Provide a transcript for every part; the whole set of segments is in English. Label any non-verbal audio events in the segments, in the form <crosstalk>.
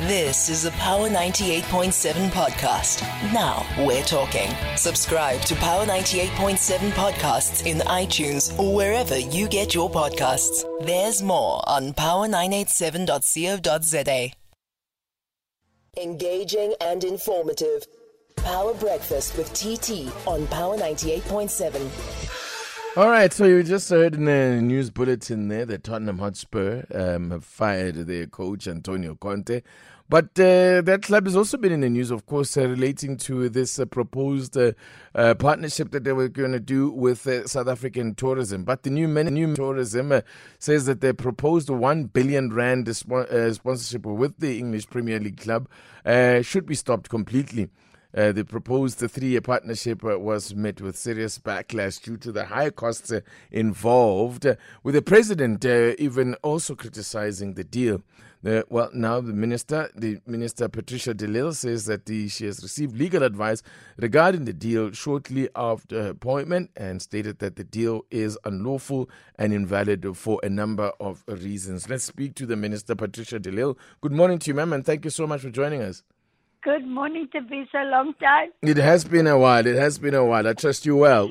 This is a Power 98.7 podcast. Now we're talking. Subscribe to Power 98.7 podcasts in iTunes or wherever you get your podcasts. There's more on power987.co.za. Engaging and informative. Power Breakfast with TT on Power 98.7. All right, so you just heard in the news bulletin there that Tottenham Hotspur um, have fired their coach Antonio Conte. But uh, that club has also been in the news, of course, uh, relating to this uh, proposed uh, uh, partnership that they were going to do with uh, South African tourism. But the new, men- new tourism says that the proposed 1 billion rand sponsorship with the English Premier League club should be stopped completely. Uh, the proposed three year partnership uh, was met with serious backlash due to the high costs uh, involved, with the president even also criticizing the deal. well, now the minister, the minister Patricia de Lille, says that the, she has received legal advice regarding the deal shortly after her appointment and stated that the deal is unlawful and invalid for a number of reasons. Let's speak to the minister, Patricia de Lille. Good morning to you, ma'am, and thank you so much for joining us. Good morning, Thabiso Long time. It has been a while. It has been a while. I trust you well.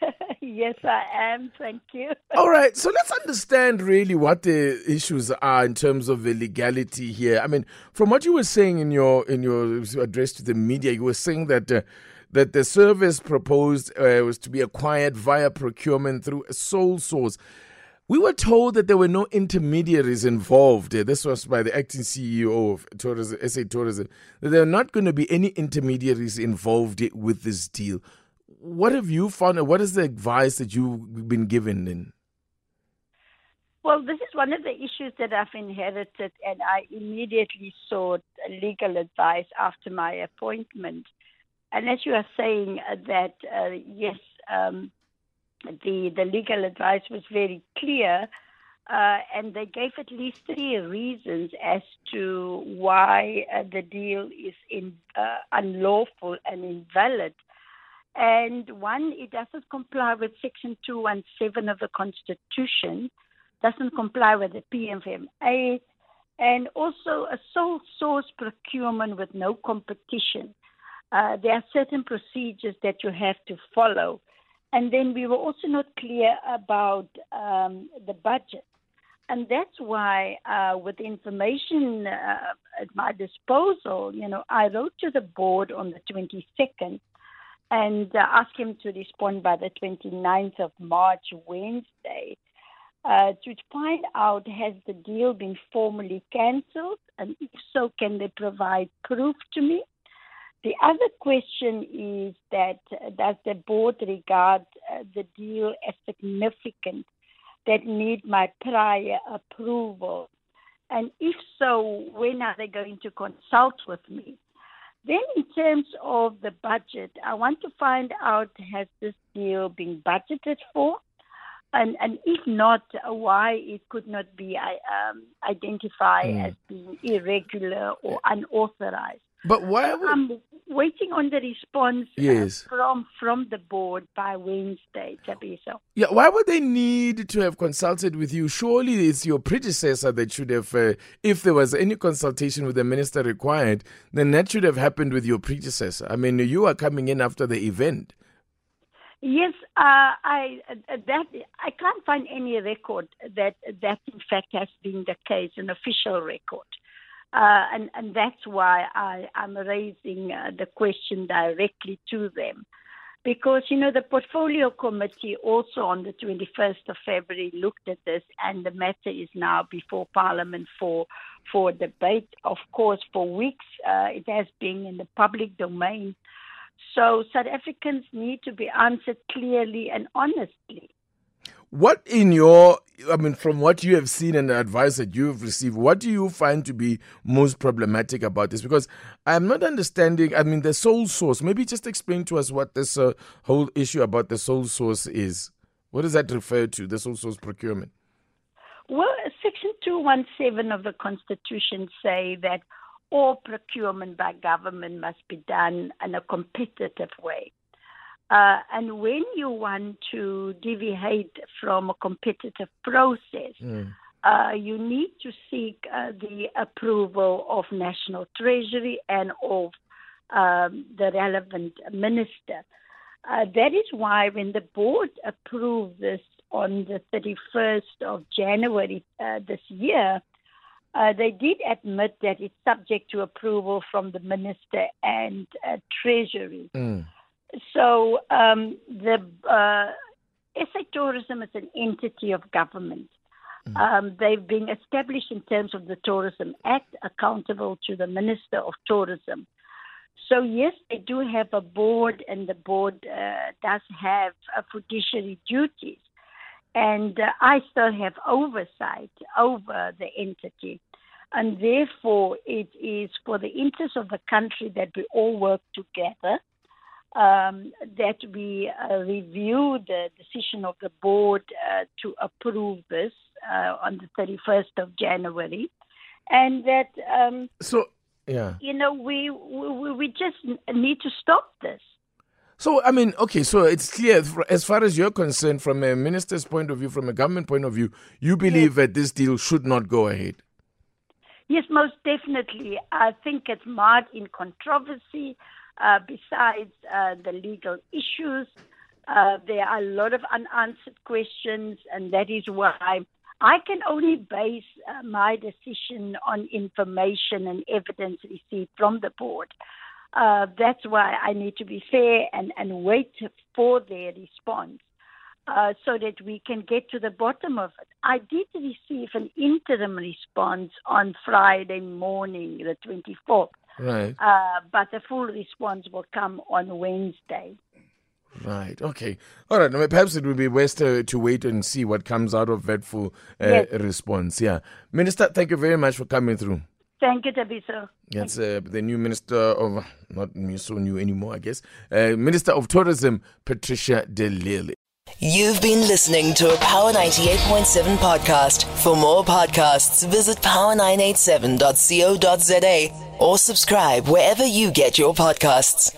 <laughs> yes, I am. Thank you. <laughs> All right. So let's understand really what the issues are in terms of the legality here. I mean, from what you were saying in your in your address to the media, you were saying that. Uh, that the service proposed uh, was to be acquired via procurement through a sole source. We were told that there were no intermediaries involved. This was by the acting CEO of Tourism, SA Tourism, that there are not going to be any intermediaries involved with this deal. What have you found? What is the advice that you've been given then? Well, this is one of the issues that I've inherited, and I immediately sought legal advice after my appointment. And as you are saying, uh, that uh, yes, um, the, the legal advice was very clear, uh, and they gave at least three reasons as to why uh, the deal is in, uh, unlawful and invalid. And one, it doesn't comply with Section 217 of the Constitution, doesn't comply with the PFMA, and also a sole source procurement with no competition. Uh, there are certain procedures that you have to follow. And then we were also not clear about um, the budget. And that's why, uh, with information uh, at my disposal, you know, I wrote to the board on the 22nd and uh, asked him to respond by the 29th of March, Wednesday, uh, to find out has the deal been formally cancelled, and if so, can they provide proof to me? The other question is that uh, does the board regard uh, the deal as significant that need my prior approval? And if so, when are they going to consult with me? Then, in terms of the budget, I want to find out has this deal been budgeted for? And, and if not, why it could not be um, identified mm. as being irregular or unauthorized. But why would... I'm waiting on the response uh, yes. uh, from from the board by Wednesday, Thabiso. Yeah, why would they need to have consulted with you? Surely it's your predecessor that should have, uh, if there was any consultation with the minister required, then that should have happened with your predecessor. I mean, you are coming in after the event. Yes, uh, I uh, that I can't find any record that that in fact has been the case, an official record. Uh, and, and that's why I, am raising uh, the question directly to them. Because, you know, the portfolio committee also on the 21st of February looked at this, and the matter is now before Parliament for, for debate. Of course, for weeks uh, it has been in the public domain. So South Africans need to be answered clearly and honestly. What in your, I mean, from what you have seen and the advice that you've received, what do you find to be most problematic about this? Because I'm not understanding, I mean, the sole source. Maybe just explain to us what this uh, whole issue about the sole source is. What does that refer to, the sole source procurement? Well, Section 217 of the Constitution say that all procurement by government must be done in a competitive way. Uh, and when you want to deviate from a competitive process, mm. uh, you need to seek uh, the approval of National Treasury and of um, the relevant minister. Uh, that is why when the board approved this on the 31st of January uh, this year, uh, they did admit that it's subject to approval from the minister and uh, treasury. Mm. So um, the uh, SA Tourism is an entity of government. Mm. Um, they've been established in terms of the Tourism Act, accountable to the Minister of Tourism. So yes, they do have a board, and the board uh, does have a fiduciary duties, and uh, I still have oversight over the entity, and therefore it is for the interest of the country that we all work together. Um, that we uh, review the decision of the board uh, to approve this uh, on the 31st of January, and that um, so yeah. You know, we, we we just need to stop this. So, I mean, okay, so it's clear as far as you're concerned, from a minister's point of view, from a government point of view, you believe yes. that this deal should not go ahead. Yes, most definitely. I think it's marred in controversy. Uh, besides uh, the legal issues, uh, there are a lot of unanswered questions, and that is why I can only base uh, my decision on information and evidence received from the board. Uh, that's why I need to be fair and, and wait for their response uh, so that we can get to the bottom of it. I did receive an interim response on Friday morning, the 24th. Right. Uh, but the full response will come on Wednesday. Right. Okay. All right. Perhaps it would be best to, to wait and see what comes out of that full uh, yes. response. Yeah. Minister, thank you very much for coming through. Thank you, Thabiso. That's uh, the new minister of, not new, so new anymore, I guess, uh, Minister of Tourism, Patricia de Lille. You've been listening to a Power 98.7 podcast. For more podcasts, visit power987.co.za or subscribe wherever you get your podcasts.